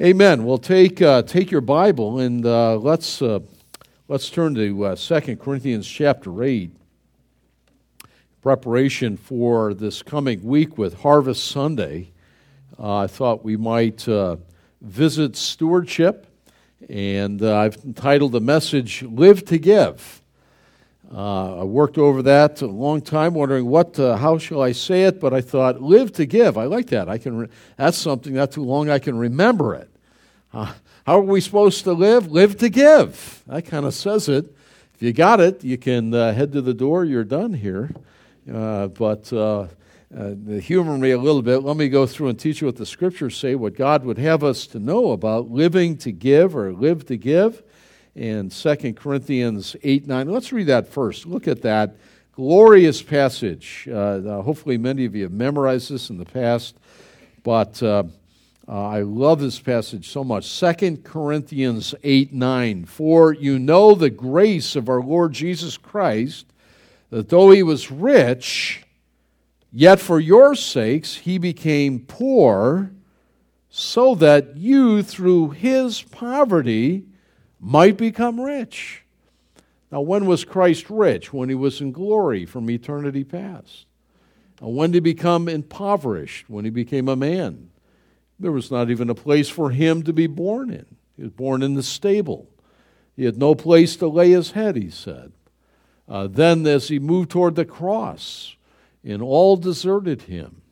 Amen. Well, take uh, take your Bible and uh, let's uh, let's turn to uh, Second Corinthians chapter eight. Preparation for this coming week with Harvest Sunday. Uh, I thought we might uh, visit stewardship, and I've entitled the message "Live to Give." Uh, I worked over that a long time, wondering what, uh, how shall I say it, but I thought, live to give. I like that. I can. Re- that's something not too long I can remember it. Uh, how are we supposed to live? Live to give. That kind of says it. If you got it, you can uh, head to the door. You're done here. Uh, but uh, humor me a little bit. Let me go through and teach you what the scriptures say, what God would have us to know about living to give or live to give in 2 Corinthians 8 9. Let's read that first. Look at that glorious passage. Uh, hopefully, many of you have memorized this in the past, but uh, uh, I love this passage so much. 2 Corinthians 8 9. For you know the grace of our Lord Jesus Christ, that though he was rich, yet for your sakes he became poor, so that you through his poverty might become rich. Now, when was Christ rich? When he was in glory from eternity past. When did he become impoverished? When he became a man. There was not even a place for him to be born in. He was born in the stable. He had no place to lay his head, he said. Uh, then, as he moved toward the cross, and all deserted him,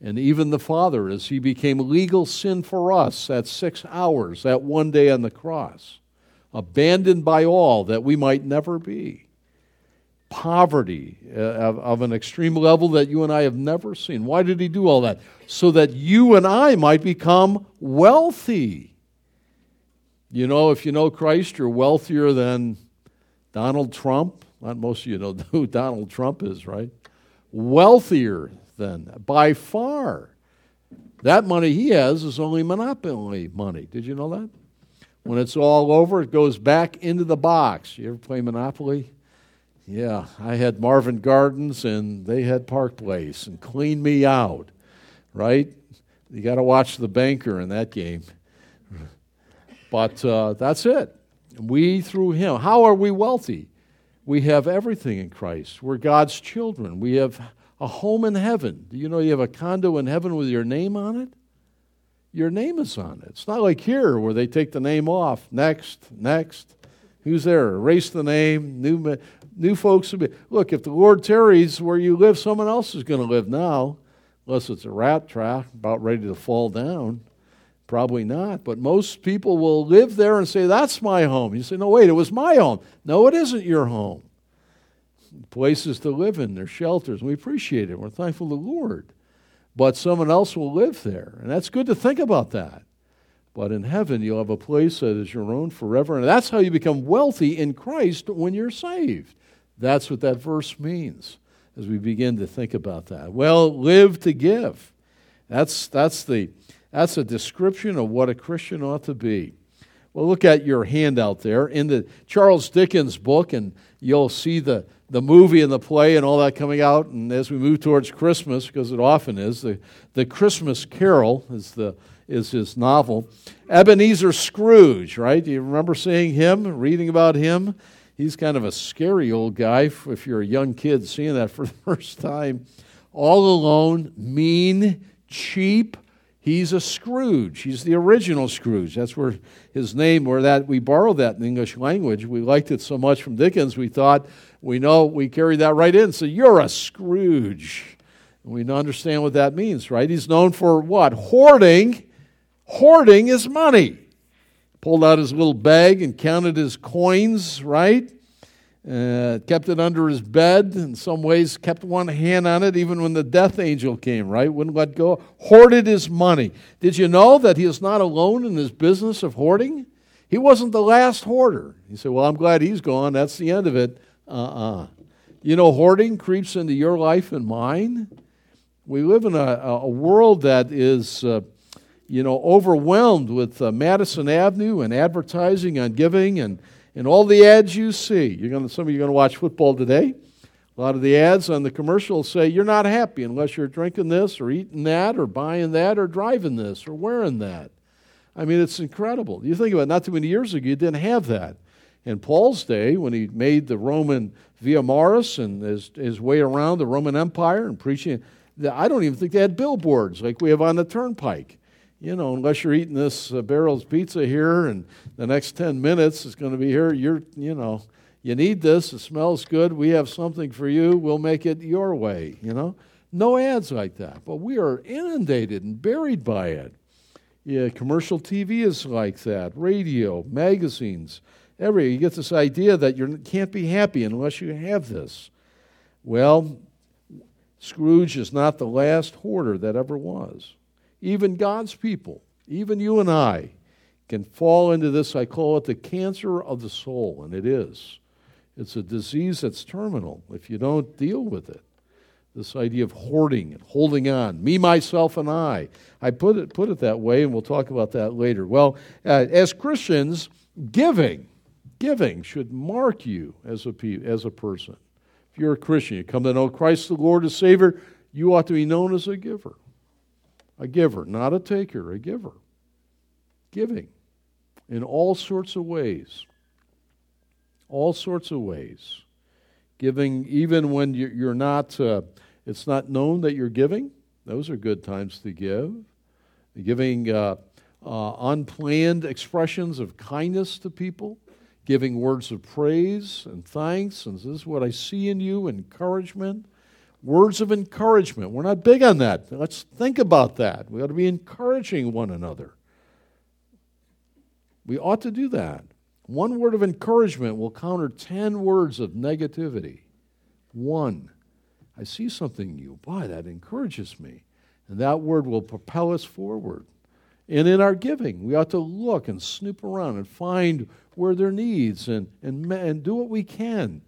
and even the Father, as he became legal sin for us at six hours, that one day on the cross abandoned by all that we might never be. Poverty uh, of, of, an extreme level that you and I have never seen. Why did he do all that? So that you and I might become wealthy. You know, if you know Christ, you're wealthier than Donald Trump. Not most of you know who Donald Trump is, right? Wealthier than, by far. That money he has is only monopoly money. Did you know that? When it's all over, it goes back into the box. You ever play Monopoly? Yeah, I had Marvin Gardens and they had Park Place and cleaned me out, right? You got to watch the banker in that game. But uh, that's it. We, through Him, how are we wealthy? We have everything in Christ. We're God's children. We have a home in heaven. Do you know you have a condo in heaven with your name on it? Your name is on it. It's not like here where they take the name off. Next, next. Who's there? Erase the name. New, new folks will be. Look, if the Lord tarries where you live, someone else is going to live now, unless it's a rat trap about ready to fall down. Probably not. But most people will live there and say, That's my home. You say, No, wait, it was my home. No, it isn't your home. Places to live in, their shelters. We appreciate it. We're thankful to the Lord but someone else will live there. And that's good to think about that. But in heaven, you'll have a place that is your own forever. And that's how you become wealthy in Christ when you're saved. That's what that verse means as we begin to think about that. Well, live to give. That's, that's, the, that's a description of what a Christian ought to be. Well, look at your handout there. In the Charles Dickens book, and you'll see the, the movie and the play and all that coming out. And as we move towards Christmas, because it often is, the, the Christmas Carol is, the, is his novel. Ebenezer Scrooge, right? Do you remember seeing him, reading about him? He's kind of a scary old guy if you're a young kid seeing that for the first time. All alone, mean, cheap, He's a Scrooge. He's the original Scrooge. That's where his name, where that we borrowed that in the English language. We liked it so much from Dickens, we thought we know we carry that right in. So you're a Scrooge. We understand what that means, right? He's known for what? Hoarding. Hoarding his money. Pulled out his little bag and counted his coins, right? Uh, kept it under his bed, in some ways, kept one hand on it even when the death angel came, right? Wouldn't let go. Hoarded his money. Did you know that he is not alone in his business of hoarding? He wasn't the last hoarder. He said, Well, I'm glad he's gone. That's the end of it. Uh uh-uh. uh You know, hoarding creeps into your life and mine. We live in a, a world that is. Uh, you know, overwhelmed with uh, Madison Avenue and advertising on giving and in all the ads you see, you're to, some of you are going to watch football today. A lot of the ads on the commercials say you're not happy unless you're drinking this or eating that or buying that or driving this or wearing that. I mean, it's incredible. You think about it, not too many years ago, you didn't have that. In Paul's day, when he made the Roman Via Maris and his, his way around the Roman Empire and preaching, I don't even think they had billboards like we have on the turnpike. You know, unless you're eating this uh, Barrel's pizza here and the next 10 minutes is going to be here, you're, you know, you need this. It smells good. We have something for you. We'll make it your way, you know. No ads like that. But we are inundated and buried by it. Yeah, commercial TV is like that, radio, magazines, every you get this idea that you can't be happy unless you have this. Well, Scrooge is not the last hoarder that ever was. Even God's people, even you and I, can fall into this. I call it the cancer of the soul, and it is. It's a disease that's terminal if you don't deal with it this idea of hoarding and holding on me myself and i i put it put it that way and we'll talk about that later well uh, as christians giving giving should mark you as a as a person. If you're a christian you come to know christ the lord as savior you ought to be known as a giver. A giver not a taker a giver. Giving in all sorts of ways. All sorts of ways. Giving even when you're not uh, it's not known that you're giving. Those are good times to give. Giving uh, uh, unplanned expressions of kindness to people giving words of praise and thanks and this is what i see in you encouragement words of encouragement we're not big on that let's think about that we ought to be encouraging one another we ought to do that one word of encouragement will counter 10 words of negativity. One. I see something in you. Boy, that encourages me. And that word will propel us forward. And in our giving, we ought to look and snoop around and find where there needs and, and, and do what we can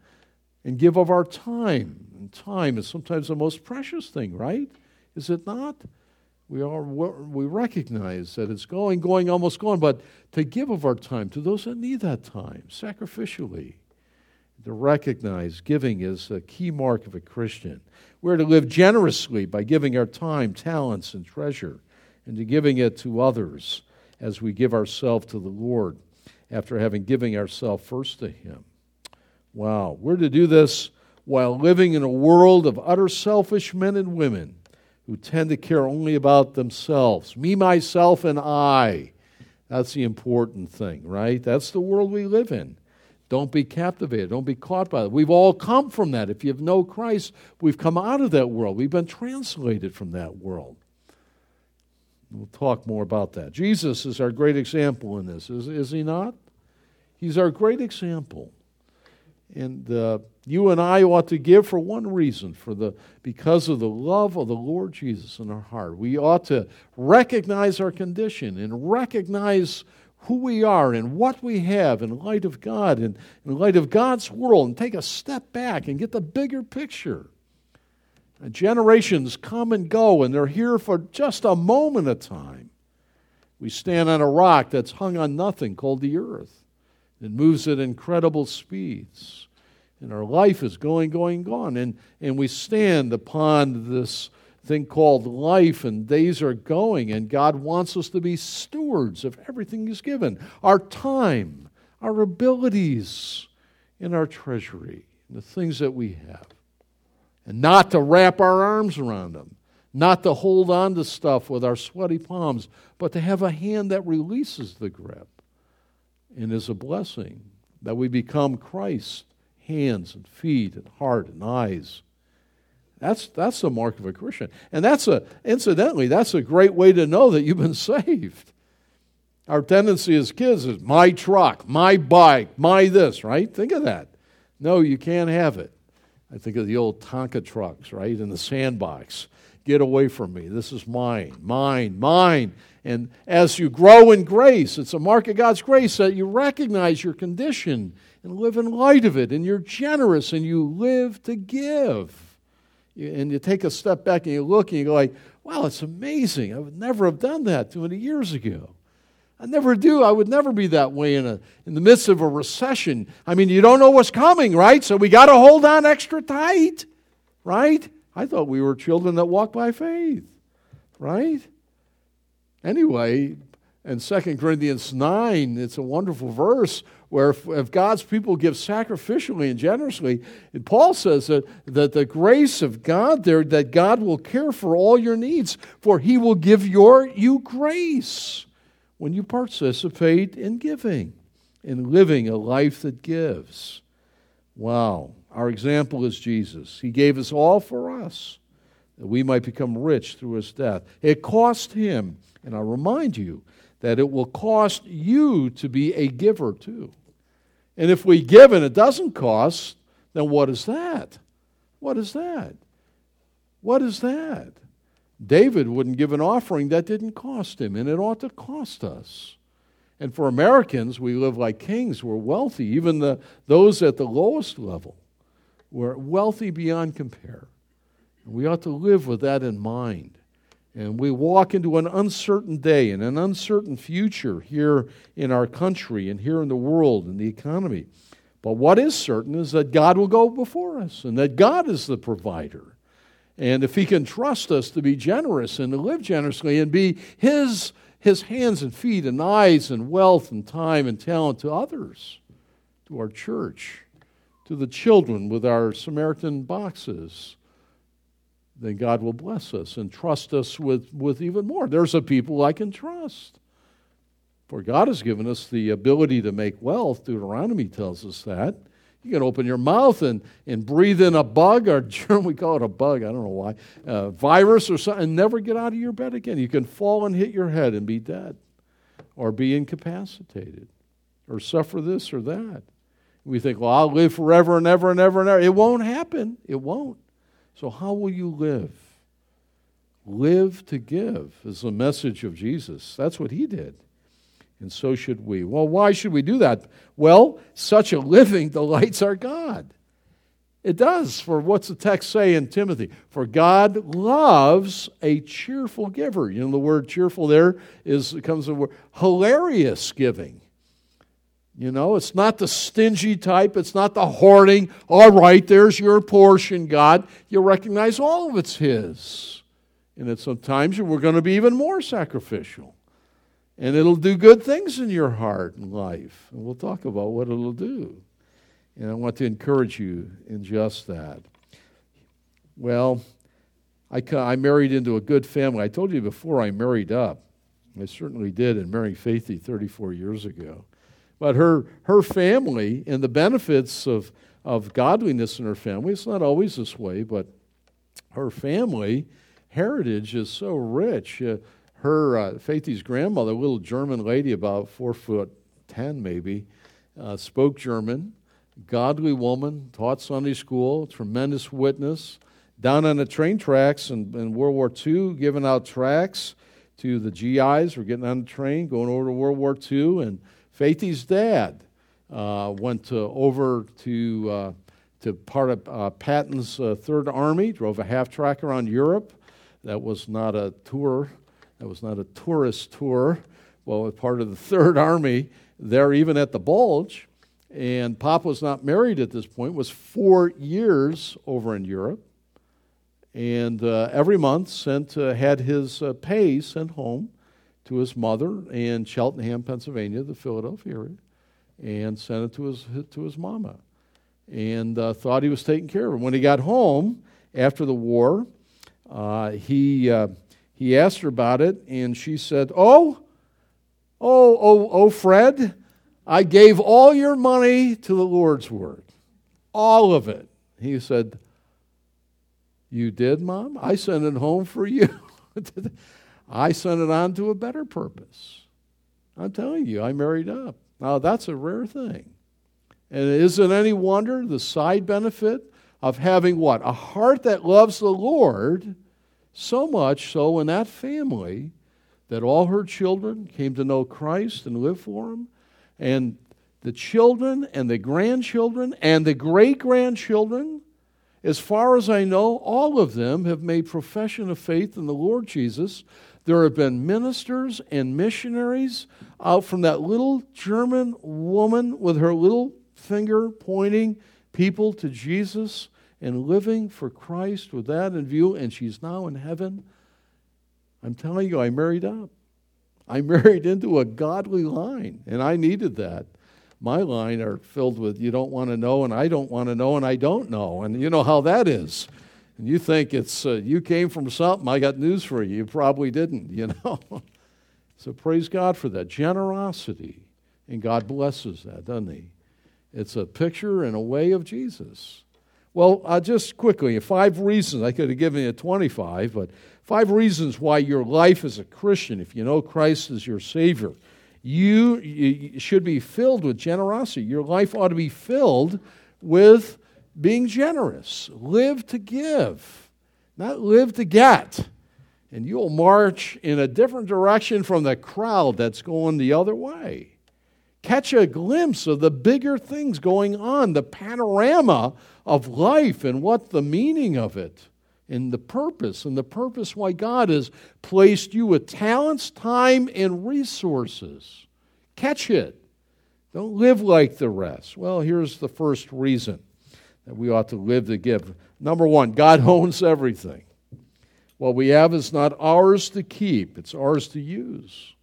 and give of our time. And time is sometimes the most precious thing, right? Is it not? We, are, we recognize that it's going, going, almost gone, but to give of our time to those that need that time, sacrificially, to recognize giving is a key mark of a Christian. We're to live generously by giving our time, talents, and treasure, and to giving it to others as we give ourselves to the Lord after having given ourselves first to Him. Wow. We're to do this while living in a world of utter selfish men and women who tend to care only about themselves. Me, myself, and I. That's the important thing, right? That's the world we live in. Don't be captivated. Don't be caught by it. We've all come from that. If you have no Christ, we've come out of that world. We've been translated from that world. We'll talk more about that. Jesus is our great example in this, is, is he not? He's our great example. And uh, you and I ought to give for one reason, for the because of the love of the Lord Jesus in our heart. We ought to recognize our condition and recognize who we are and what we have in light of God and in light of God's world and take a step back and get the bigger picture. Generations come and go and they're here for just a moment of time. We stand on a rock that's hung on nothing called the earth. It moves at incredible speeds. And our life is going, going, gone. And, and we stand upon this thing called life, and days are going, and God wants us to be stewards of everything He's given our time, our abilities, and our treasury, the things that we have. And not to wrap our arms around them, not to hold on to stuff with our sweaty palms, but to have a hand that releases the grip and is a blessing that we become Christ hands and feet and heart and eyes. That's, that's the mark of a Christian. And that's a, incidentally, that's a great way to know that you've been saved. Our tendency as kids is my truck, my bike, my this, right? Think of that. No, you can't have it. I think of the old Tonka trucks, right? In the sandbox. Get away from me. This is mine, mine, mine. And as you grow in grace, it's a mark of God's grace that you recognize your condition and live in light of it, and you're generous and you live to give. And you take a step back and you look and you go like, wow, it's amazing. I would never have done that 20 years ago. I never do. I would never be that way in, a, in the midst of a recession. I mean, you don't know what's coming, right? So we got to hold on extra tight, right? I thought we were children that walk by faith, right? Anyway, in 2 Corinthians 9, it's a wonderful verse where if, if, God's people give sacrificially and generously, and Paul says that, that the grace of God there, that God will care for all your needs, for he will give your, you grace when you participate in giving, in living a life that gives. Wow. Our example is Jesus. He gave us all for us that we might become rich through his death. It cost him, and I'll remind you that it will cost you to be a giver too. And if we give and it doesn't cost, then what is that? What is that? What is that? David wouldn't give an offering that didn't cost him, and it ought to cost us. And for Americans, we live like kings. We're wealthy. Even the, those at the lowest level, we're wealthy beyond compare. We ought to live with that in mind. And we walk into an uncertain day and an uncertain future here in our country and here in the world and the economy. But what is certain is that God will go before us and that God is the provider. And if He can trust us to be generous and to live generously and be His, his hands and feet and eyes and wealth and time and talent to others, to our church, to the children with our Samaritan boxes, then God will bless us and trust us with, with even more. There's a people I can trust. For God has given us the ability to make wealth. Deuteronomy tells us that. You can open your mouth and, and breathe in a bug, or germ, we call it a bug, I don't know why, a virus or something, and never get out of your bed again. You can fall and hit your head and be dead, or be incapacitated, or suffer this or that. We think, well, I'll live forever and ever and ever and ever. It won't happen. It won't. So, how will you live? Live to give is the message of Jesus. That's what he did. And so should we. Well, why should we do that? Well, such a living delights our God. It does. For what's the text say in Timothy? For God loves a cheerful giver. You know, the word cheerful there is comes the word hilarious giving. You know, it's not the stingy type, it's not the hoarding. All right, there's your portion, God. You recognize all of it's His. And that sometimes we're going to be even more sacrificial. And it'll do good things in your heart and life. And we'll talk about what it'll do. And I want to encourage you in just that. Well, I, I married into a good family. I told you before I married up. I certainly did in marrying Faithy 34 years ago. But her, her family and the benefits of, of godliness in her family, it's not always this way, but her family heritage is so rich. Uh, her, uh, Faithy's grandmother, a little German lady, about four foot ten maybe, uh, spoke German, godly woman, taught Sunday school, tremendous witness. Down on the train tracks in, in World War II, giving out tracts to the GIs. We're getting on the train, going over to World War II, and Faithy's dad uh, went to, over to, uh, to part of uh, Patton's uh, Third Army, drove a half track around Europe. That was not a tour, that was not a tourist tour. Well, part of the Third Army there, even at the Bulge. And Pop was not married at this point, was four years over in Europe. And uh, every month sent, uh, had his pay sent home to his mother in Cheltenham, Pennsylvania, the Philadelphia area, and sent it to his, to his mama. And uh, thought he was taking care of. When he got home after the war, uh, he, uh, he asked her about it, and she said, Oh, oh, oh, oh, Fred, I gave all your money to the Lord's work. All of it. He said, You did, Mom? I sent it home for you. I sent it on to a better purpose. I'm telling you, I married up. Now, that's a rare thing. And isn't any wonder the side benefit of having what? A heart that loves the Lord so much so in that family that all her children came to know Christ and live for Him. And the children and the grandchildren and the great grandchildren, as far as I know, all of them have made profession of faith in the Lord Jesus there have been ministers and missionaries out from that little German woman with her little finger pointing people to Jesus and living for Christ with that in view, and she's now in heaven. I'm telling you, I married up. I married into a godly line, and I needed that. My line are filled with you don't want to know, and I don't want to know, and I don't know. And you know how that is. And you think it's uh, you came from something, I got news for you. You probably didn't, you know. so praise God for that generosity. And God blesses that, doesn't He? It's a picture and a way of Jesus. Well, uh, just quickly, five reasons. I could have given you 25, but five reasons why your life as a Christian, if you know Christ as your Savior, you, you should be filled with generosity. Your life ought to be filled with being generous. Live to give, not live to get. And you'll march in a different direction from the crowd that's going the other way catch a glimpse of the bigger things going on, the panorama of life and what the meaning of it and the purpose and the purpose why God has placed you with talents, time, and resources. Catch it. Don't live like the rest. Well, here's the first reason that we ought to live to give. Number one, God owns everything. What we have is not ours to keep, it's ours to use.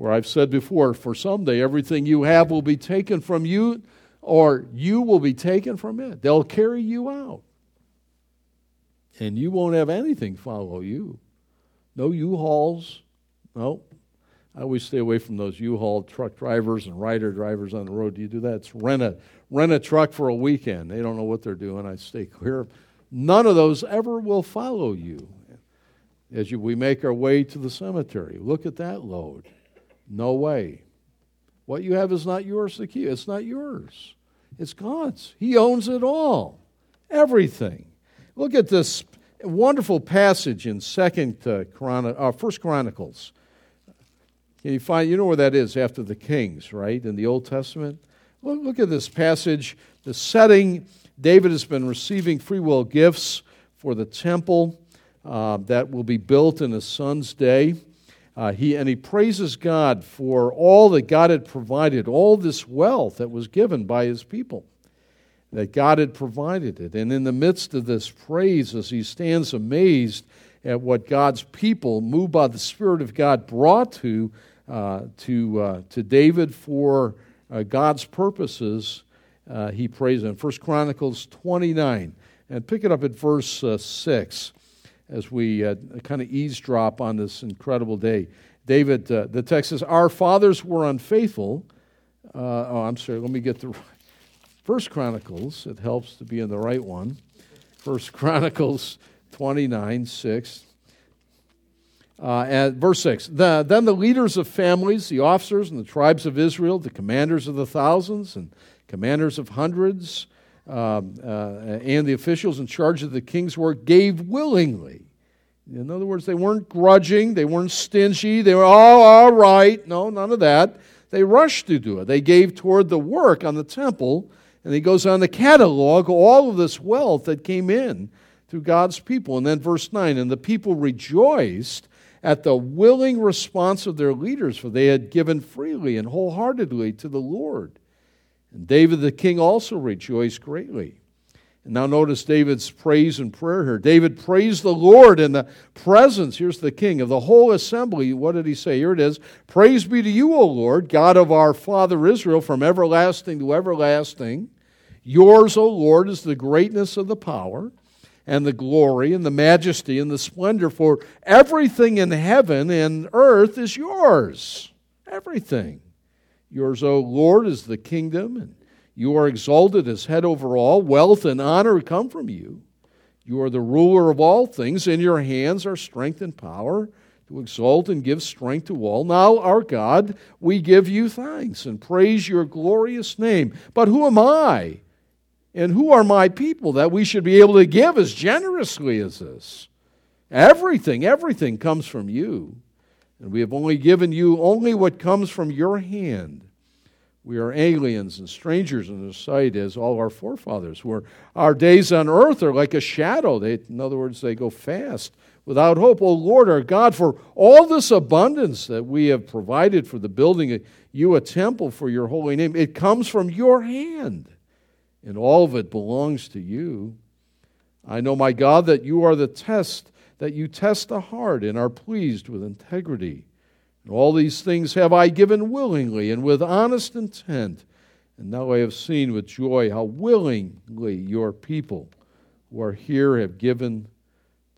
Where I've said before, for someday everything you have will be taken from you, or you will be taken from it. They'll carry you out. And you won't have anything follow you. No U hauls. No. I always stay away from those U haul truck drivers and rider drivers on the road. Do you do that? It's rent a, rent a truck for a weekend. They don't know what they're doing. I stay clear. None of those ever will follow you as you, we make our way to the cemetery. Look at that load. No way. What you have is not yours to keep. It's not yours. It's God's. He owns it all. Everything. Look at this wonderful passage in Second uh, uh, First Chronicles. Can you find you know where that is after the Kings, right? In the Old Testament. Look, look at this passage. The setting. David has been receiving free will gifts for the temple uh, that will be built in his son's day. Uh, he, and he praises God for all that God had provided, all this wealth that was given by his people, that God had provided it. And in the midst of this praise, as he stands amazed at what God's people, moved by the Spirit of God, brought to, uh, to, uh, to David for uh, God's purposes, uh, he prays in 1 Chronicles 29. And pick it up at verse uh, 6 as we uh, kind of eavesdrop on this incredible day. David, uh, the text says, Our fathers were unfaithful. Uh, oh, I'm sorry, let me get the First Chronicles. It helps to be in the right one. First Chronicles 29 6. Uh, at verse 6 the, Then the leaders of families, the officers and the tribes of Israel, the commanders of the thousands and commanders of hundreds, um, uh, and the officials in charge of the king's work gave willingly. In other words, they weren't grudging, they weren't stingy, they were, oh, all right. No, none of that. They rushed to do it. They gave toward the work on the temple, and he goes on to catalog all of this wealth that came in through God's people. And then verse 9 and the people rejoiced at the willing response of their leaders, for they had given freely and wholeheartedly to the Lord. And David the king also rejoiced greatly. And now notice David's praise and prayer here. David praised the Lord in the presence, here's the king, of the whole assembly. What did he say? Here it is Praise be to you, O Lord, God of our father Israel, from everlasting to everlasting. Yours, O Lord, is the greatness of the power and the glory and the majesty and the splendor, for everything in heaven and earth is yours. Everything. Yours, O Lord, is the kingdom, and you are exalted as head over all. Wealth and honor come from you. You are the ruler of all things. In your hands are strength and power to exalt and give strength to all. Now, our God, we give you thanks and praise your glorious name. But who am I? And who are my people that we should be able to give as generously as this? Everything, everything comes from you. And we have only given you only what comes from your hand. We are aliens and strangers in the sight as all our forefathers were. Our days on earth are like a shadow. They, in other words, they go fast without hope. O Lord our God, for all this abundance that we have provided for the building of you a temple for your holy name, it comes from your hand, and all of it belongs to you. I know, my God, that you are the test that you test the heart and are pleased with integrity. And all these things have I given willingly and with honest intent. And now I have seen with joy how willingly your people who are here have given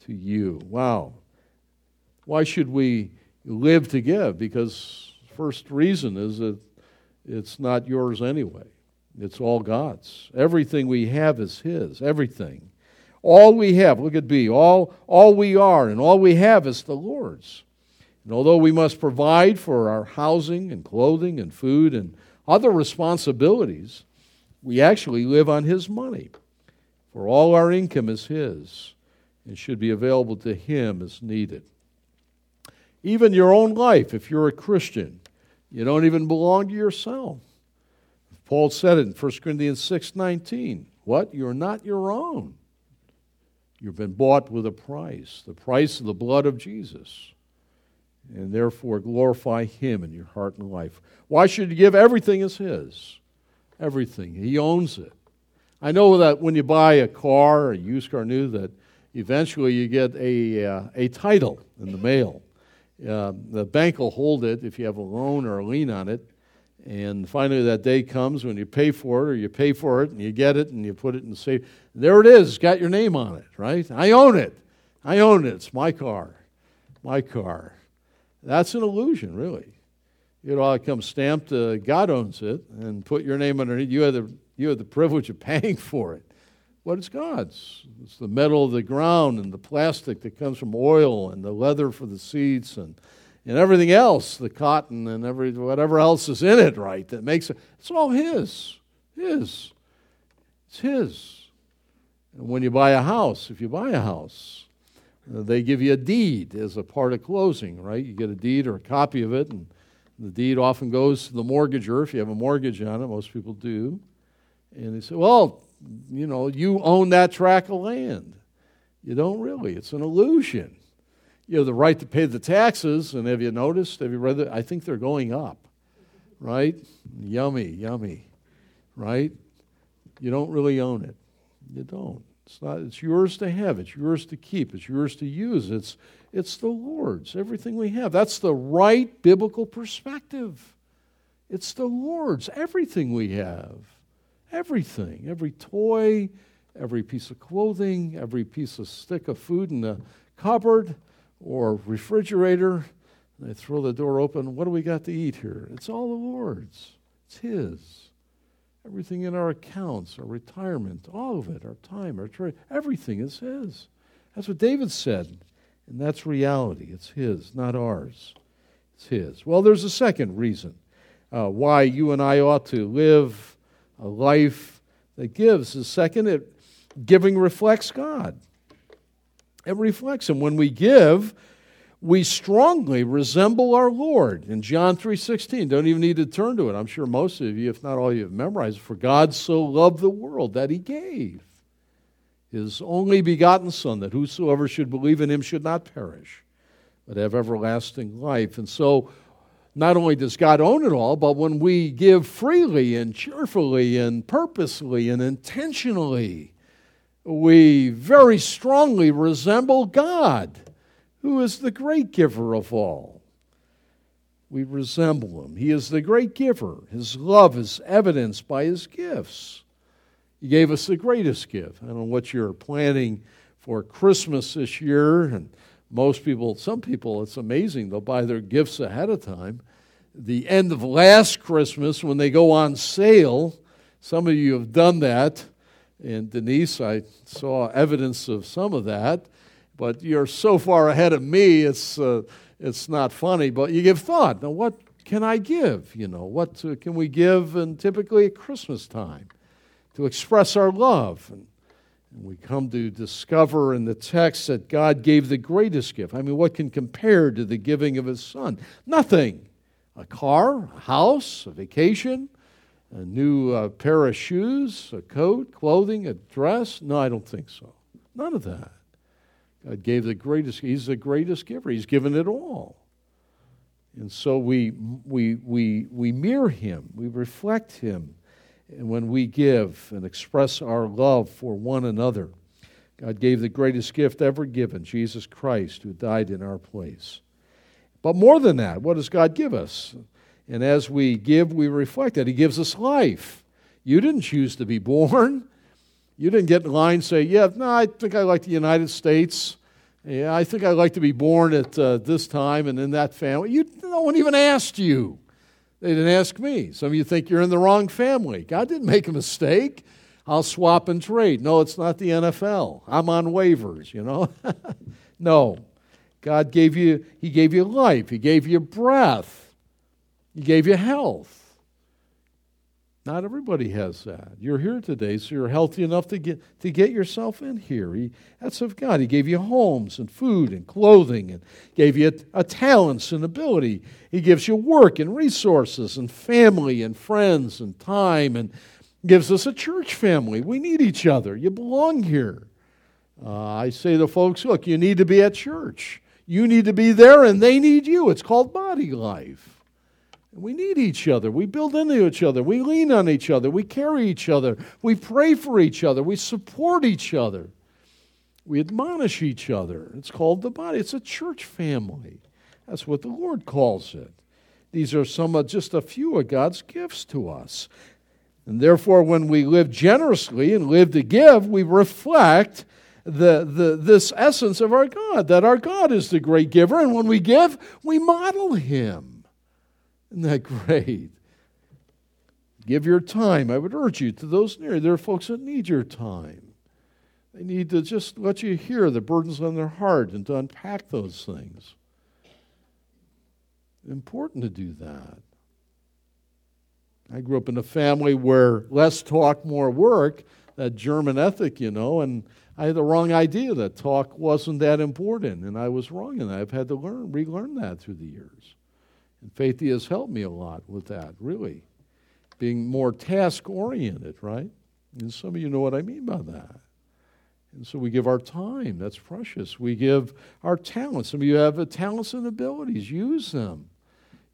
to you. Wow. Why should we live to give? Because first reason is that it's not yours anyway. It's all God's. Everything we have is His. Everything. All we have, look at B, all, all we are and all we have is the Lord's. And although we must provide for our housing and clothing and food and other responsibilities, we actually live on His money. For all our income is His and should be available to Him as needed. Even your own life, if you're a Christian, you don't even belong to yourself. Paul said it in 1 Corinthians 6:19. What? You're not your own. You've been bought with a price, the price of the blood of Jesus. And therefore glorify him in your heart and life. Why should you give everything as his? Everything. He owns it. I know that when you buy a car, a used car new, that eventually you get a, uh, a title in the mail. Uh, the bank will hold it if you have a loan or a lien on it. And finally, that day comes when you pay for it, or you pay for it and you get it and you put it in the safe. There it is. It's got your name on it, right? I own it. I own it. It's my car. My car. That's an illusion, really. It ought to come stamped, uh, God owns it, and put your name underneath. You have, the, you have the privilege of paying for it. But it's God's? It's the metal of the ground and the plastic that comes from oil and the leather for the seats and and everything else, the cotton and every whatever else is in it, right? That makes it. It's all his, his. It's his. And when you buy a house, if you buy a house, uh, they give you a deed as a part of closing, right? You get a deed or a copy of it, and the deed often goes to the mortgager if you have a mortgage on it. Most people do. And they say, well, you know, you own that tract of land. You don't really. It's an illusion you have the right to pay the taxes, and have you noticed? Have you read that? I think they're going up, right? Yummy, yummy, right? You don't really own it. You don't. It's not. It's yours to have. It's yours to keep. It's yours to use. It's it's the Lord's. Everything we have. That's the right biblical perspective. It's the Lord's. Everything we have. Everything. Every toy, every piece of clothing, every piece of stick of food in the cupboard or refrigerator. They throw the door open. What do we got to eat here? It's all the Lord's. It's His. Everything in our accounts, our retirement, all of it, our time, our trade, everything is His. That's what David said. And that's reality. It's His, not ours. It's His. Well, there's a second reason uh, why you and I ought to live a life that gives. The second, it, giving reflects God. It reflects him. When we give, we strongly resemble our Lord. In John 3:16, don't even need to turn to it. I'm sure most of you, if not all you, have memorized. For God so loved the world that he gave his only begotten Son, that whosoever should believe in him should not perish, but have everlasting life. And so, not only does God own it all, but when we give freely and cheerfully and purposely and intentionally, we very strongly resemble God, who is the great giver of all. We resemble him. He is the great giver. His love is evidenced by his gifts. He gave us the greatest gift. I don't know what you're planning for Christmas this year, and most people, some people, it's amazing, they'll buy their gifts ahead of time. The end of last Christmas, when they go on sale, some of you have done that and Denise, I saw evidence of some of that, but you're so far ahead of me, it's, uh, it's not funny, but you give thought. Now, what can I give? You know, what uh, can we give? And typically at Christmas time to express our love. And, and we come to discover in the text that God gave the greatest gift. I mean, what can compare to the giving of his son? Nothing. A car, a house, a vacation, a new uh, pair of shoes, a coat, clothing, a dress? No, I don't think so. None of that. God gave the greatest, He's the greatest giver. He's given it all. And so we, we, we, we mirror Him, we reflect Him. And when we give and express our love for one another, God gave the greatest gift ever given, Jesus Christ, who died in our place. But more than that, what does God give us? And as we give, we reflect that. He gives us life. You didn't choose to be born. You didn't get in line and say, Yeah, no, I think I like the United States. Yeah, I think I'd like to be born at uh, this time and in that family. You, no one even asked you. They didn't ask me. Some of you think you're in the wrong family. God didn't make a mistake. I'll swap and trade. No, it's not the NFL. I'm on waivers, you know. no. God gave you he gave you life. He gave you breath. He gave you health. Not everybody has that. You're here today, so you're healthy enough to get, to get yourself in here. He, that's of God. He gave you homes and food and clothing and gave you a, a talents and ability. He gives you work and resources and family and friends and time and gives us a church family. We need each other. You belong here. Uh, I say to folks, look, you need to be at church. You need to be there, and they need you. It's called body life. We need each other. We build into each other. We lean on each other. We carry each other. We pray for each other. We support each other. We admonish each other. It's called the body. It's a church family. That's what the Lord calls it. These are some of just a few of God's gifts to us. And therefore, when we live generously and live to give, we reflect the, the, this essence of our God, that our God is the great giver. And when we give, we model Him. Isn't that great? Give your time. I would urge you to those near. There are folks that need your time. They need to just let you hear the burdens on their heart and to unpack those things. Important to do that. I grew up in a family where less talk, more work, that German ethic, you know, and I had the wrong idea that talk wasn't that important, and I was wrong, and I've had to learn, relearn that through the years. And Faithy has helped me a lot with that, really. Being more task oriented, right? And some of you know what I mean by that. And so we give our time, that's precious. We give our talents. Some of you have talents and abilities, use them.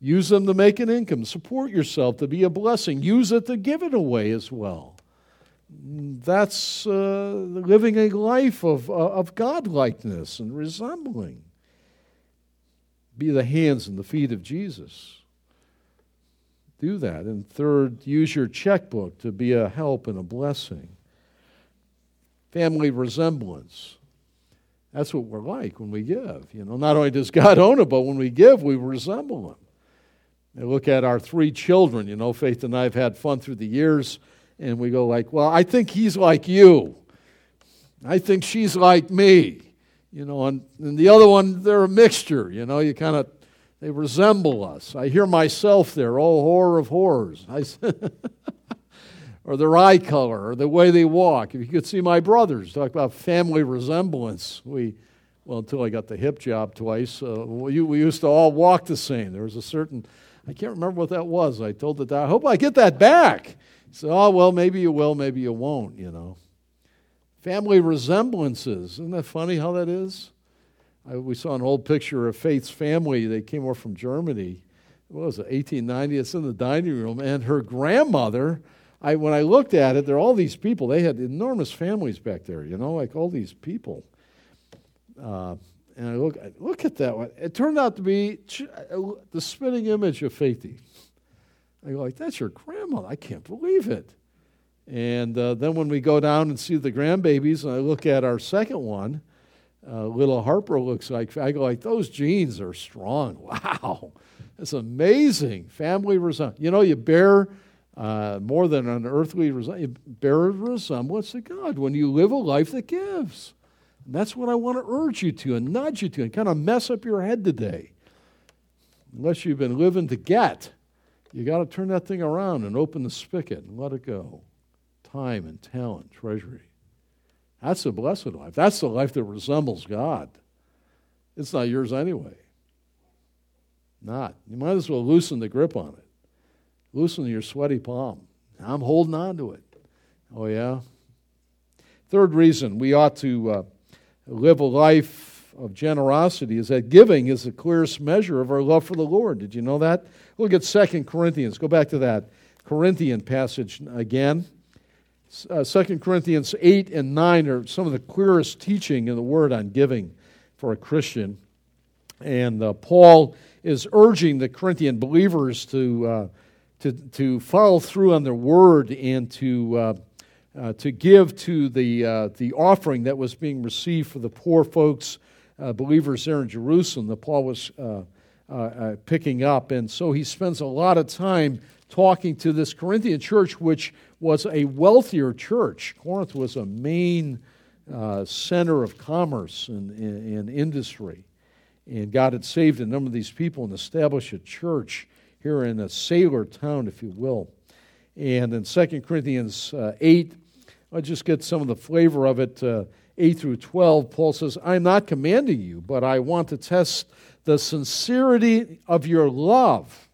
Use them to make an income, support yourself, to be a blessing. Use it to give it away as well. That's uh, living a life of, uh, of godlikeness and resembling be the hands and the feet of Jesus. Do that. And third, use your checkbook to be a help and a blessing. Family resemblance. That's what we're like when we give. You know, not only does God own it, but when we give, we resemble Him. I look at our three children. You know, Faith and I have had fun through the years, and we go like, "Well, I think he's like you. I think she's like me." You know, and, and the other one, they're a mixture, you know, you kind of, they resemble us. I hear myself there, oh, horror of horrors. I, or their eye color, or the way they walk. If you could see my brothers, talk about family resemblance. We, well, until I got the hip job twice, uh, we, we used to all walk the same. There was a certain, I can't remember what that was. I told the doctor, I hope I get that back. So, oh, well, maybe you will, maybe you won't, you know. Family resemblances. Isn't that funny how that is? I, we saw an old picture of Faith's family. They came over from Germany. What was it, 1890? It's in the dining room. And her grandmother, I, when I looked at it, there are all these people. They had enormous families back there, you know, like all these people. Uh, and I look, look at that one. It turned out to be the spinning image of Faithy. I go like, that's your grandmother. I can't believe it. And uh, then when we go down and see the grandbabies, and I look at our second one, uh, little Harper looks like, I go like, those genes are strong. Wow. It's amazing. Family resemblance. You know, you bear uh, more than an earthly resemblance, you bear a resemblance to God when you live a life that gives. And that's what I want to urge you to and nudge you to and kind of mess up your head today. Unless you've been living to get, you got to turn that thing around and open the spigot and let it go time and talent, treasury. That's a blessed life. That's the life that resembles God. It's not yours anyway. Not. You might as well loosen the grip on it. Loosen your sweaty palm. I'm holding on to it. Oh, yeah? Third reason we ought to uh, live a life of generosity is that giving is the clearest measure of our love for the Lord. Did you know that? Look at Second Corinthians. Go back to that Corinthian passage again. Uh, 2 Corinthians 8 and 9 are some of the clearest teaching in the Word on giving for a Christian. And uh, Paul is urging the Corinthian believers to, uh, to, to follow through on their word and to, uh, uh, to give to the, uh, the offering that was being received for the poor folks, believers there in Jerusalem that Paul was picking up. And so he spends a lot of time talking to this Corinthian church, which was a wealthier church. Corinth was a main center of commerce and, and, and industry. And God had saved a number of these people and established a church here in a sailor town, if you will. And in 2 Corinthians uh, 8, I'll just get some of the flavor of it. Uh, 8 through 12, Paul says, I'm not commanding you, but I want to test the sincerity of your love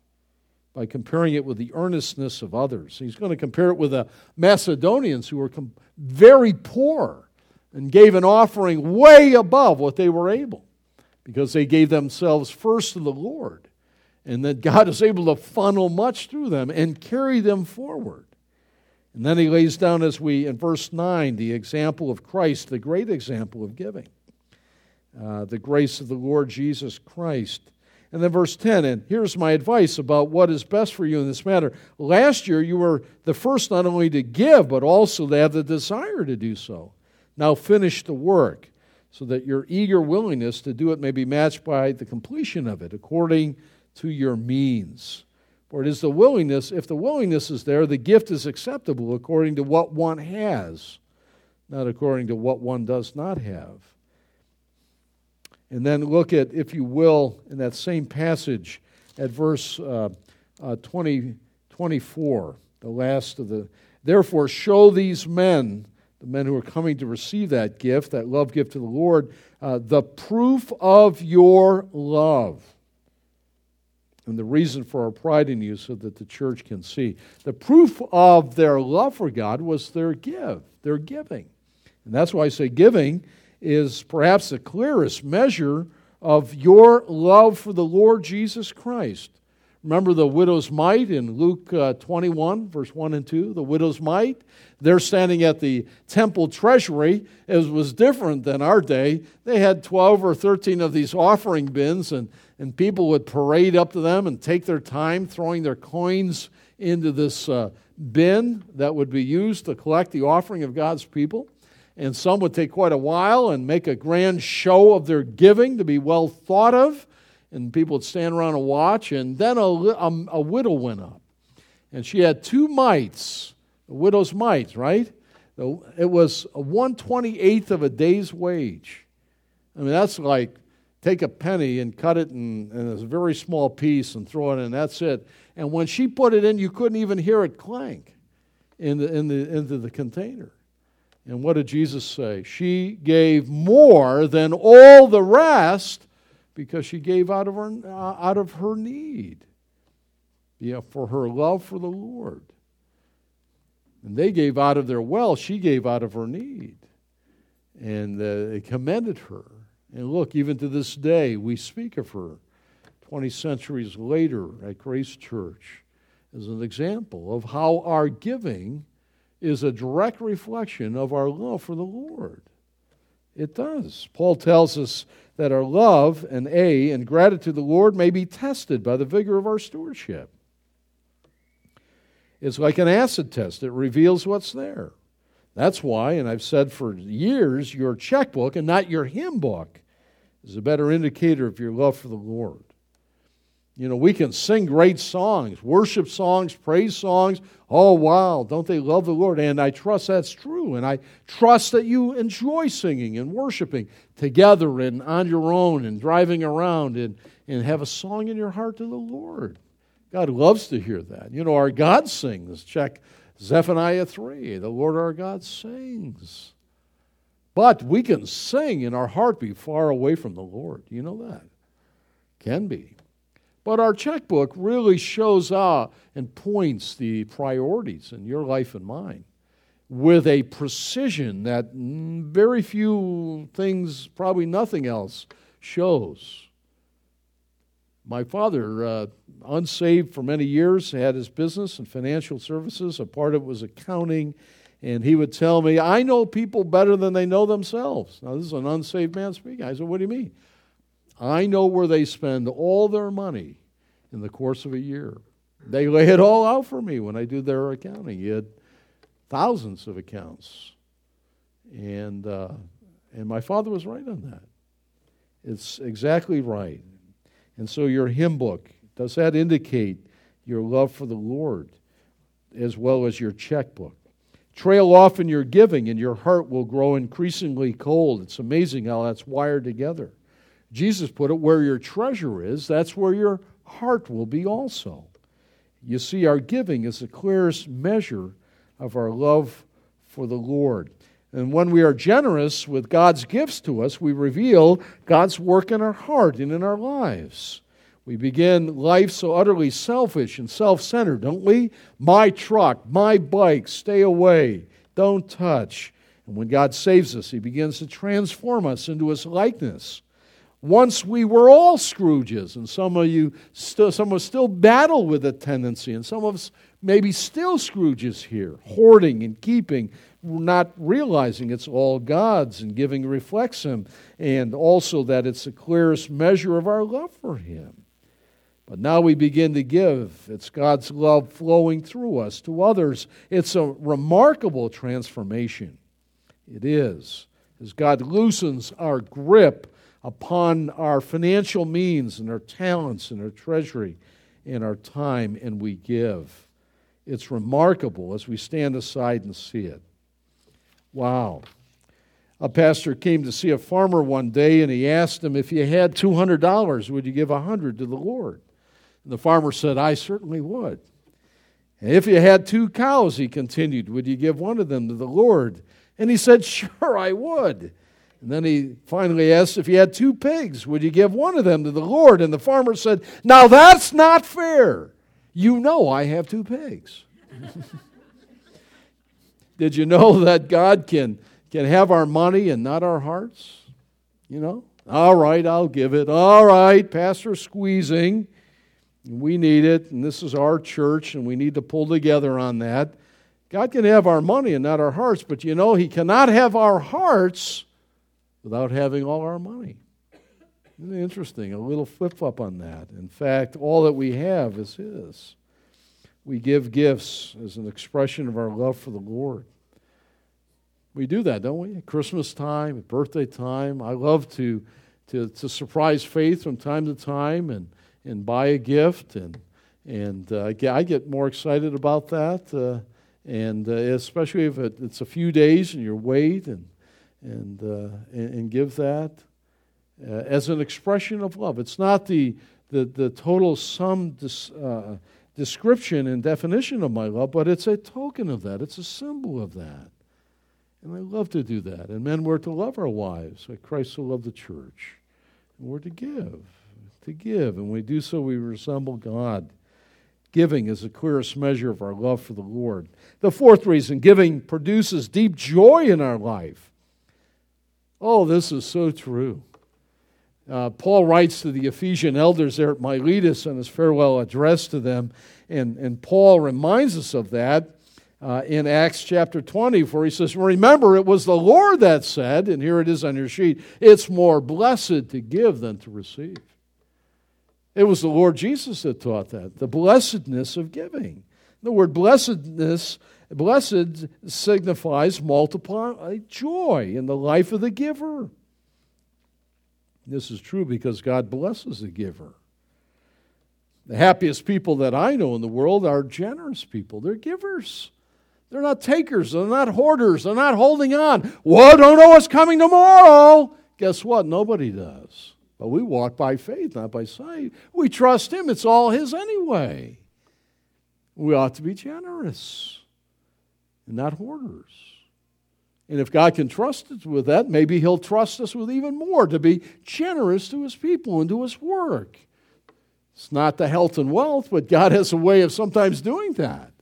by comparing it with the earnestness of others. He's going to compare it with the Macedonians who were com- very poor and gave an offering way above what they were able because they gave themselves first to the Lord, and that God is able to funnel much through them and carry them forward. And then he lays down, as we, in verse 9, the example of Christ, the great example of giving, uh, the grace of the Lord Jesus Christ. And then verse 10, and here's my advice about what is best for you in this matter. Last year, you were the first not only to give, but also to have the desire to do so. Now finish the work so that your eager willingness to do it may be matched by the completion of it according to your means. For it is the willingness, if the willingness is there, the gift is acceptable according to what one has, not according to what one does not have. And then look at, if you will, in that same passage at verse uh, uh, 20, 24, the last of the. Therefore, show these men the men who are coming to receive that gift, that love gift to the Lord, uh, the proof of your love. And the reason for our pride in you so that the church can see. The proof of their love for God was their give, their giving. And that's why I say giving is perhaps the clearest measure of your love for the Lord Jesus Christ. Remember the widow's mite in Luke uh, 21, verse 1 and 2? The widow's mite. They're standing at the temple treasury. It was different than our day. They had 12 or 13 of these offering bins, and, and people would parade up to them and take their time throwing their coins into this uh, bin that would be used to collect the offering of God's people. And some would take quite a while and make a grand show of their giving to be well thought of and people would stand around and watch. And then a, a, a widow went up, and she had two mites, a widow's mites, right? It was a 128th of a day's wage. I mean, that's like take a penny and cut it in, in a very small piece and throw it in, that's it. And when she put it in, you couldn't even hear it clank in the, in the, into the container. And what did Jesus say? She gave more than all the rest because she gave out of her, uh, out of her need, yeah, for her love for the Lord. And they gave out of their wealth, she gave out of her need. And uh, they commended her. And look, even to this day, we speak of her 20 centuries later at Grace Church as an example of how our giving is a direct reflection of our love for the Lord. It does. Paul tells us that our love and A and gratitude to the Lord may be tested by the vigor of our stewardship. It's like an acid test, it reveals what's there. That's why, and I've said for years, your checkbook and not your hymn book is a better indicator of your love for the Lord. You know, we can sing great songs, worship songs, praise songs. Oh, wow, don't they love the Lord? And I trust that's true. And I trust that you enjoy singing and worshiping together and on your own and driving around and, and have a song in your heart to the Lord. God loves to hear that. You know, our God sings. Check Zephaniah 3. The Lord our God sings. But we can sing and our heart be far away from the Lord. You know that? Can be. But our checkbook really shows out and points the priorities in your life and mine with a precision that very few things, probably nothing else, shows. My father, uh, unsaved for many years, had his business and financial services. A part of it was accounting. And he would tell me, I know people better than they know themselves. Now, this is an unsaved man speaking. I said, What do you mean? I know where they spend all their money in the course of a year. They lay it all out for me when I do their accounting. You had thousands of accounts. And, uh, and my father was right on that. It's exactly right. And so your hymn book, does that indicate your love for the Lord as well as your checkbook? Trail off in your giving, and your heart will grow increasingly cold. It's amazing how that's wired together. Jesus put it where your treasure is, that's where your heart will be also. You see, our giving is the clearest measure of our love for the Lord. And when we are generous with God's gifts to us, we reveal God's work in our heart and in our lives. We begin life so utterly selfish and self centered, don't we? My truck, my bike, stay away, don't touch. And when God saves us, He begins to transform us into His likeness. Once we were all Scrooges, and some of you still, some of us still battle with that tendency, and some of us maybe still Scrooges here, hoarding and keeping, not realizing it's all God's, and giving reflects Him, and also that it's the clearest measure of our love for Him. But now we begin to give. It's God's love flowing through us to others. It's a remarkable transformation. It is. As God loosens our grip upon our financial means and our talents and our treasury and our time, and we give. It's remarkable as we stand aside and see it. Wow. A pastor came to see a farmer one day and he asked him if you had $200, would you give 100 to the Lord? And the farmer said, I certainly would. And if you had two cows, he continued, would you give one of them to the Lord? And he said, Sure, I would. And then he finally asked if he had two pigs, would you give one of them to the Lord? And the farmer said, Now that's not fair. You know I have two pigs. Did you know that God can, can have our money and not our hearts? You know? All right, I'll give it. All right, Pastor squeezing. We need it, and this is our church, and we need to pull together on that. God can have our money and not our hearts, but you know, He cannot have our hearts without having all our money. Isn't interesting? A little flip flop on that. In fact, all that we have is His. We give gifts as an expression of our love for the Lord. We do that, don't we? At Christmas time, at birthday time. I love to, to, to surprise Faith from time to time and, and buy a gift. And, and uh, I get more excited about that. Uh, and uh, especially if it, it's a few days and you wait and and, uh, and, and, give that uh, as an expression of love. It's not the, the, the total sum uh, description and definition of my love, but it's a token of that. It's a symbol of that. And I love to do that. And men, we're to love our wives like Christ love the church. And we're to give, to give. And when we do so, we resemble God. Giving is the clearest measure of our love for the Lord. The fourth reason giving produces deep joy in our life. Oh, this is so true. Uh, Paul writes to the Ephesian elders there at Miletus in his farewell address to them, and, and Paul reminds us of that uh, in Acts chapter 20, where he says, Remember, it was the Lord that said, and here it is on your sheet, it's more blessed to give than to receive. It was the Lord Jesus that taught that, the blessedness of giving. The word blessedness Blessed signifies multiply joy in the life of the giver. This is true because God blesses the giver. The happiest people that I know in the world are generous people. They're givers. They're not takers. They're not hoarders. They're not holding on. Whoa, don't know what's coming tomorrow. Guess what? Nobody does. But we walk by faith, not by sight. We trust Him. It's all His anyway. We ought to be generous and not hoarders. And if God can trust us with that, maybe He'll trust us with even more to be generous to His people and to His work. It's not the health and wealth, but God has a way of sometimes doing that.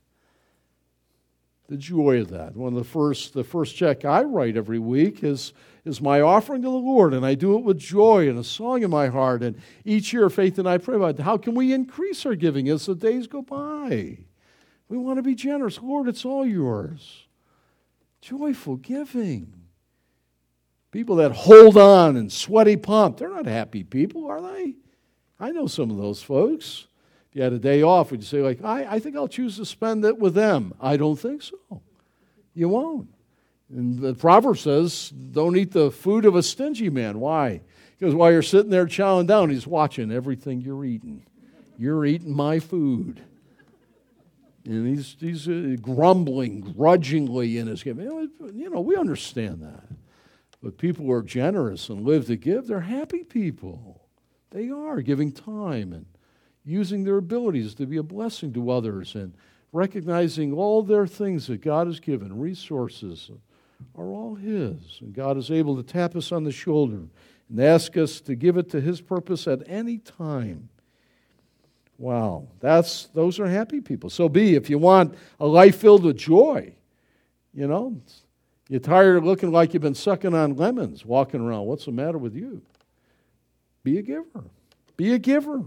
The joy of that. One of the first, the first check I write every week is, is my offering to the Lord, and I do it with joy and a song in my heart. And each year, Faith and I pray about how can we increase our giving as the days go by. We want to be generous. Lord, it's all yours. Joyful giving. People that hold on and sweaty pump, they're not happy people, are they? I know some of those folks. If you had a day off, would you say, like, I, I think I'll choose to spend it with them? I don't think so. You won't. And the proverb says, don't eat the food of a stingy man. Why? Because while you're sitting there chowing down, he's watching everything you're eating. You're eating my food. And he's, he's uh, grumbling grudgingly in his giving. You know, we understand that. But people who are generous and live to give, they're happy people. They are giving time and using their abilities to be a blessing to others and recognizing all their things that God has given, resources are all His. And God is able to tap us on the shoulder and ask us to give it to His purpose at any time. Wow, that's those are happy people. So be if you want a life filled with joy, you know, you're tired of looking like you've been sucking on lemons, walking around. What's the matter with you? Be a giver. Be a giver.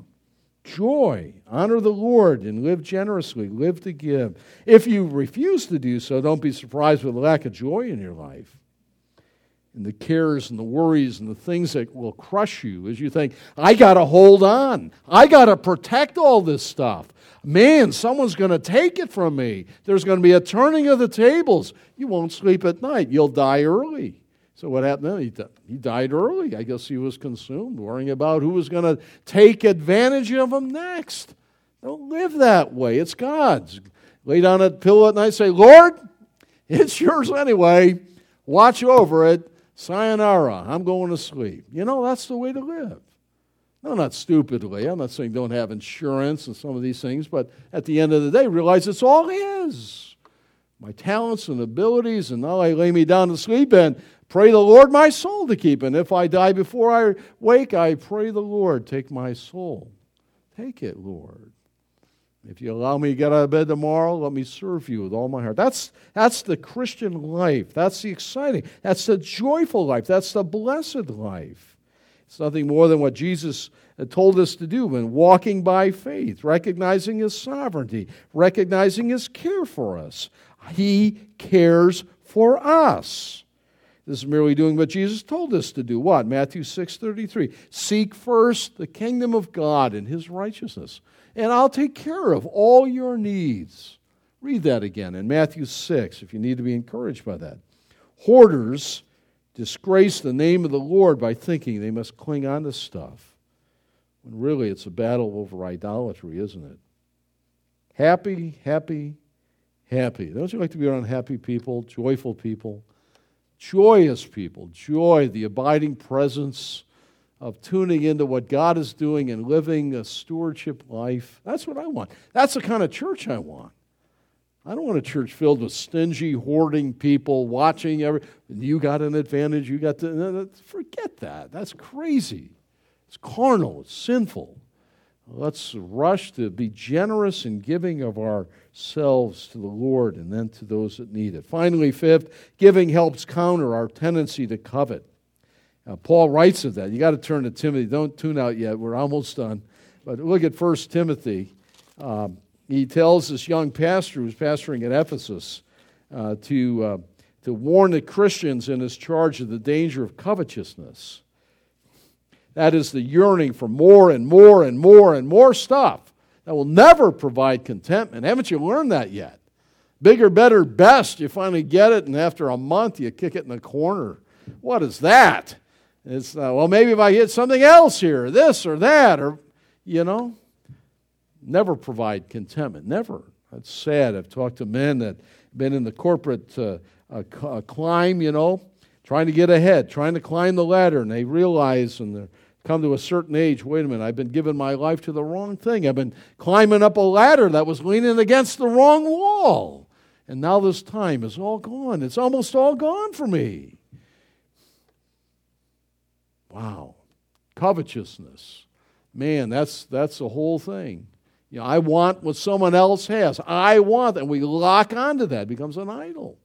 Joy. Honor the Lord and live generously. Live to give. If you refuse to do so, don't be surprised with a lack of joy in your life. And the cares and the worries and the things that will crush you as you think, I got to hold on. I got to protect all this stuff. Man, someone's going to take it from me. There's going to be a turning of the tables. You won't sleep at night. You'll die early. So what happened then? He, he died early. I guess he was consumed, worrying about who was going to take advantage of him next. Don't live that way. It's God's. Lay down a pillow at night say, Lord, it's yours anyway. Watch over it. Sayonara. I'm going to sleep. You know, that's the way to live. No, not stupidly. I'm not saying don't have insurance and some of these things, but at the end of the day, realize it's all His. My talents and abilities, and now I lay me down to sleep and Pray the Lord my soul to keep. And if I die before I wake, I pray the Lord, take my soul. Take it, Lord. If you allow me to get out of bed tomorrow, let me serve you with all my heart. That's, that's the Christian life. That's the exciting, that's the joyful life. That's the blessed life. It's nothing more than what Jesus uh, told us to do when walking by faith, recognizing His sovereignty, recognizing His care for us. He cares for us. This is merely doing what Jesus told us to do. What? Matthew 6:33. Seek first the kingdom of God and his righteousness, and I'll take care of all your needs. Read that again in Matthew 6 if you need to be encouraged by that. Hoarders disgrace the name of the Lord by thinking they must cling on to stuff. When really it's a battle over idolatry, isn't it? Happy, happy, happy. Don't you like to be around happy people, joyful people? joyous people, joy, the abiding presence of tuning into what God is doing and living a stewardship life. That's what I want. That's the kind of church I want. I don't want a church filled with stingy, hoarding people watching every. You got an advantage. You got to forget that. That's crazy. It's carnal. It's sinful. Let's rush to be generous in giving of ourselves to the Lord and then to those that need it. Finally, fifth, giving helps counter our tendency to covet. Now, Paul writes of that. You got to turn to Timothy. Don't tune out yet. We're almost done. But look at 1 Timothy. Um, he tells this young pastor who's pastoring at Ephesus uh, to, uh, to warn the Christians in his charge of the danger of covetousness. That is the yearning for more and more and more and more stuff that will never provide contentment. Haven't you learned that yet? Bigger, better, best. You finally get it, and after a month, you kick it in the corner. What is that? It's, uh, well, maybe if I get something else here, this or that, or, you know, never provide contentment. Never. That's sad. I've talked to men that been in the corporate uh, uh, uh climb, you know, trying to get ahead, trying to climb the ladder, and they realize, and they're come to a certain age, wait a minute, I've been giving my life to the wrong thing. I've been climbing up a ladder that was leaning against the wrong wall. And now this time is all gone. It's almost all gone for me. Wow. Covetousness. Man, that's that's the whole thing. You know, I want what someone else has. I want, and we lock onto that. It becomes an idol.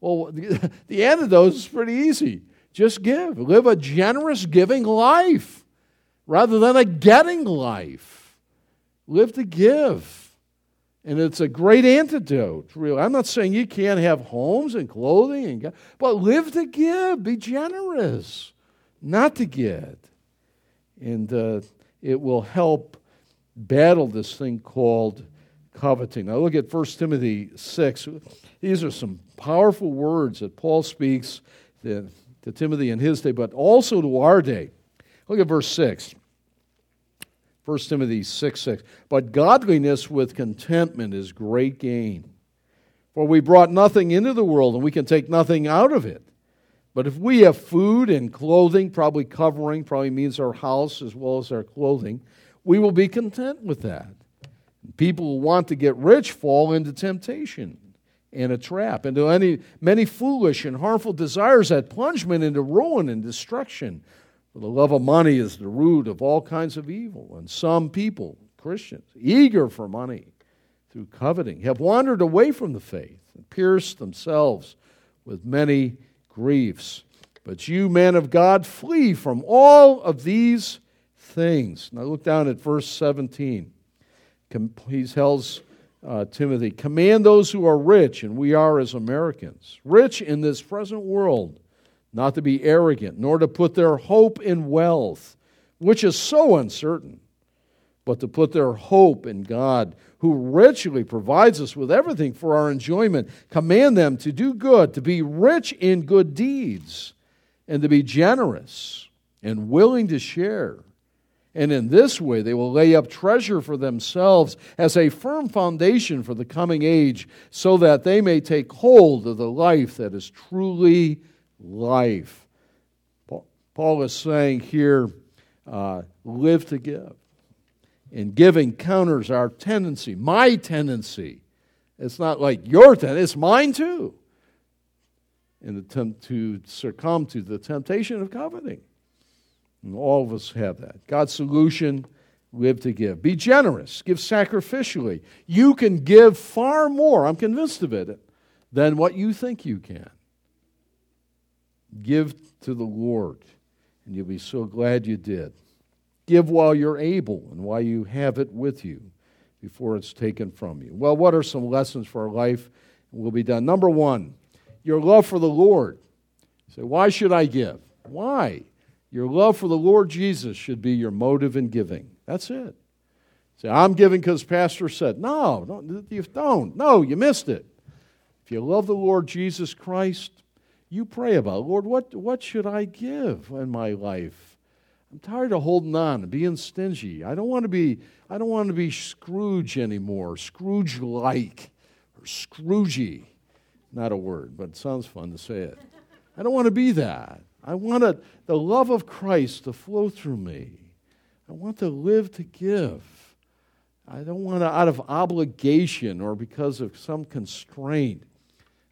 Well, the, antidote is pretty easy. Just give. Live a generous, giving life rather than a getting life. Live to give. And it's a great antidote, really. I'm not saying you can't have homes and clothing, and, but live to give. Be generous, not to get. And uh, it will help battle this thing called coveting. Now look at 1 Timothy 6. These are some powerful words that Paul speaks to, to Timothy in his day, but also to our day. Look at verse 6. 1 Timothy 6 6. But godliness with contentment is great gain. For we brought nothing into the world, and we can take nothing out of it. But if we have food and clothing, probably covering, probably means our house as well as our clothing, we will be content with that. People who want to get rich fall into temptation and a trap, into any, many foolish and harmful desires that plunge men into ruin and destruction. For the love of money is the root of all kinds of evil, and some people, Christians, eager for money through coveting, have wandered away from the faith and pierced themselves with many griefs. But you, men of God, flee from all of these things. Now look down at verse 17. He tells uh, Timothy, Command those who are rich, and we are as Americans, rich in this present world, not to be arrogant, nor to put their hope in wealth, which is so uncertain, but to put their hope in God, who richly provides us with everything for our enjoyment. Command them to do good, to be rich in good deeds, and to be generous and willing to share and in this way, they will lay up treasure for themselves as a firm foundation for the coming age, so that they may take hold of the life that is truly life. Paul is saying here, uh, live to give. And giving counters our tendency, my tendency. It's not like your tendency, it's mine too. In the tempt to succumb to the temptation of coveting. And all of us have that. God's solution live to give. Be generous, give sacrificially. You can give far more, I'm convinced of it, than what you think you can. Give to the Lord, and you'll be so glad you did. Give while you're able and while you have it with you before it's taken from you. Well, what are some lessons for our life? We'll be done. Number one, your love for the Lord. Say, why should I give? Why? Your love for the Lord Jesus should be your motive in giving. That's it. Say, I'm giving because Pastor said. No, don't, you don't. No, you missed it. If you love the Lord Jesus Christ, you pray about, Lord, what, what should I give in my life? I'm tired of holding on and being stingy. I don't want to be, I don't want to be Scrooge anymore, Scrooge like, or Scroogey. Not a word, but it sounds fun to say it. I don't want to be that. I want the love of Christ to flow through me. I want to live to give. I don't want to, out of obligation or because of some constraint,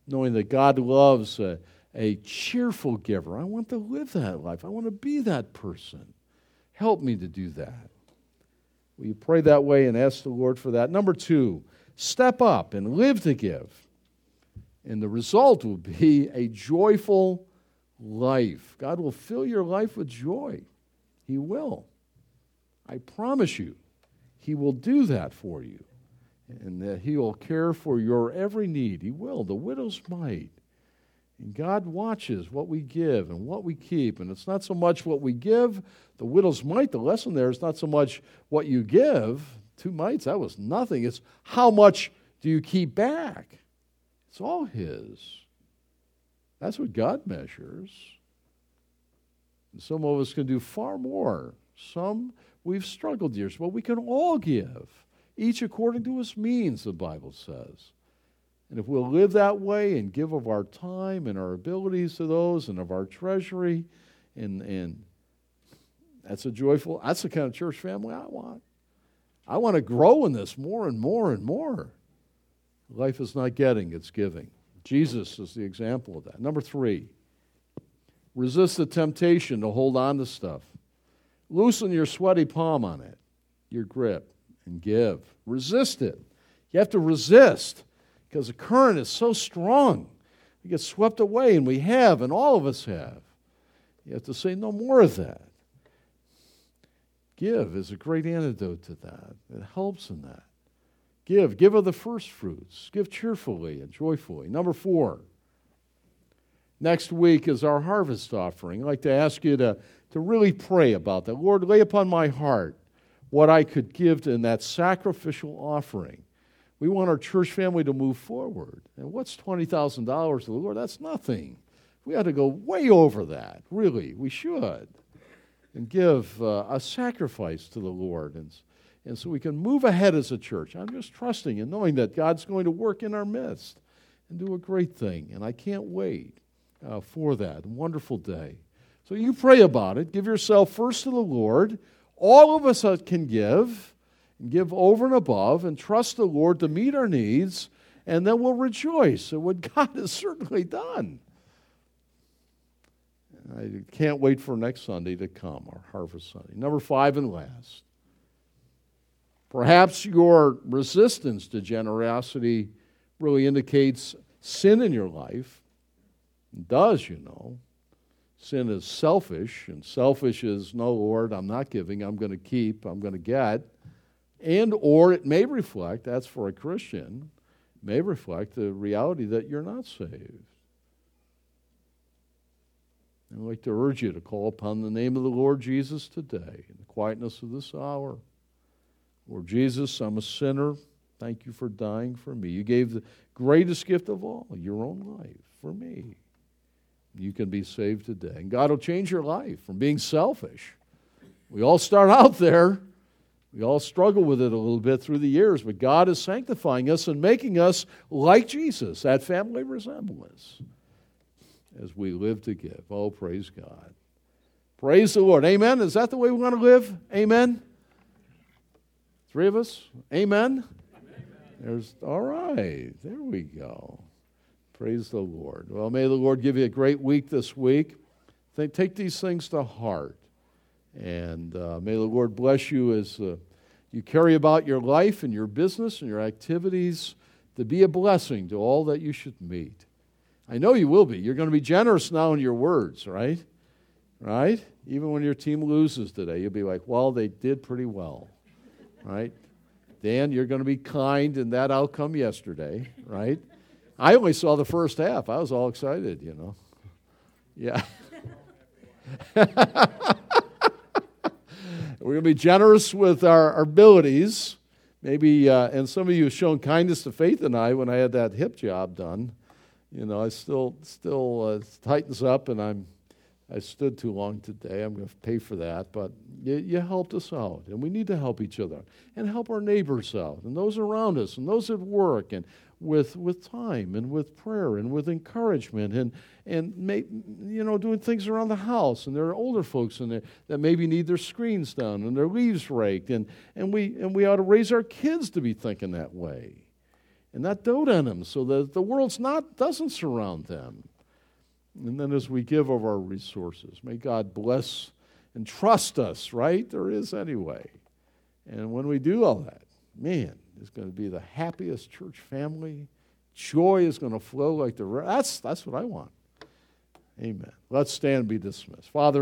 knowing that God loves a, a cheerful giver. I want to live that life. I want to be that person. Help me to do that. Will you pray that way and ask the Lord for that? Number two, step up and live to give. And the result will be a joyful life. God will fill your life with joy. He will. I promise you, He will do that for you. And that He will care for your every need. He will. The widow's mite. And God watches what we give and what we keep. And it's not so much what we give, the widow's mite, the lesson there is not so much what you give. Two mites, that was nothing. It's how much do you keep back? It's all His. That's what God measures. And some of us can do far more. Some we've struggled years, but we can all give, each according to his means, the Bible says. And if we'll live that way and give of our time and our abilities to those and of our treasury, and, and that's a joyful, that's the kind of church family I want. I want to grow in this more and more and more. Life is not getting, it's giving. Jesus is the example of that. Number three, resist the temptation to hold on to stuff. Loosen your sweaty palm on it, your grip, and give. Resist it. You have to resist because the current is so strong. We get swept away, and we have, and all of us have. You have to say no more of that. Give is a great antidote to that. It helps in that. Give. Give of the first fruits. Give cheerfully and joyfully. Number four, next week is our harvest offering. I'd like to ask you to, to really pray about that. Lord, lay upon my heart what I could give in that sacrificial offering. We want our church family to move forward. And what's $20,000 to the Lord? That's nothing. We ought to go way over that, really. We should. And give uh, a sacrifice to the Lord. And, and so we can move ahead as a church. I'm just trusting and knowing that God's going to work in our midst and do a great thing. And I can't wait uh, for that. Wonderful day. So you pray about it. Give yourself first to the Lord. All of us can give and give over and above and trust the Lord to meet our needs, and then we'll rejoice at what God has certainly done. I can't wait for next Sunday to come, our Harvest Sunday. Number five and last. Perhaps your resistance to generosity really indicates sin in your life. It does, you know. Sin is selfish, and selfish is, no, Lord, I'm not giving, I'm going to keep, I'm going to get and or it may reflect that's for a christian may reflect the reality that you're not saved. I'd like to urge you to call upon the name of the lord jesus today in the quietness of this hour. Lord jesus i'm a sinner. Thank you for dying for me. You gave the greatest gift of all your own life for me. You can be saved today. And god will change your life from being selfish. We all start out there we all struggle with it a little bit through the years, but God is sanctifying us and making us like Jesus, that family resemblance, as we live to give. Oh, praise God. Praise the Lord. Amen. Is that the way we want to live? Amen. Three of us? Amen. There's all right. There we go. Praise the Lord. Well, may the Lord give you a great week this week. Take these things to heart. And uh, may the Lord bless you as uh, you carry about your life and your business and your activities to be a blessing to all that you should meet. I know you will be. You're going to be generous now in your words, right? Right? Even when your team loses today, you'll be like, well, they did pretty well, right? Dan, you're going to be kind in that outcome yesterday, right? I only saw the first half. I was all excited, you know. Yeah. We're going to be generous with our, our abilities. Maybe, uh, and some of you have shown kindness to Faith and I when I had that hip job done. You know, I still still uh, tightens up, and I'm I stood too long today. I'm going to pay for that, but you, you helped us out, and we need to help each other and help our neighbors out, and those around us, and those at work, and with with time, and with prayer, and with encouragement, and and make, you know doing things around the house. And there are older folks in there that maybe need their screens done and their leaves raked, and and we and we ought to raise our kids to be thinking that way, and not dote on them, so that the world's not doesn't surround them. And then as we give of our resources, may God bless and trust us, right? There is anyway. And when we do all that, man, it's going to be the happiest church family. Joy is going to flow like the that's that's what I want. Amen. Let's stand and be dismissed. Father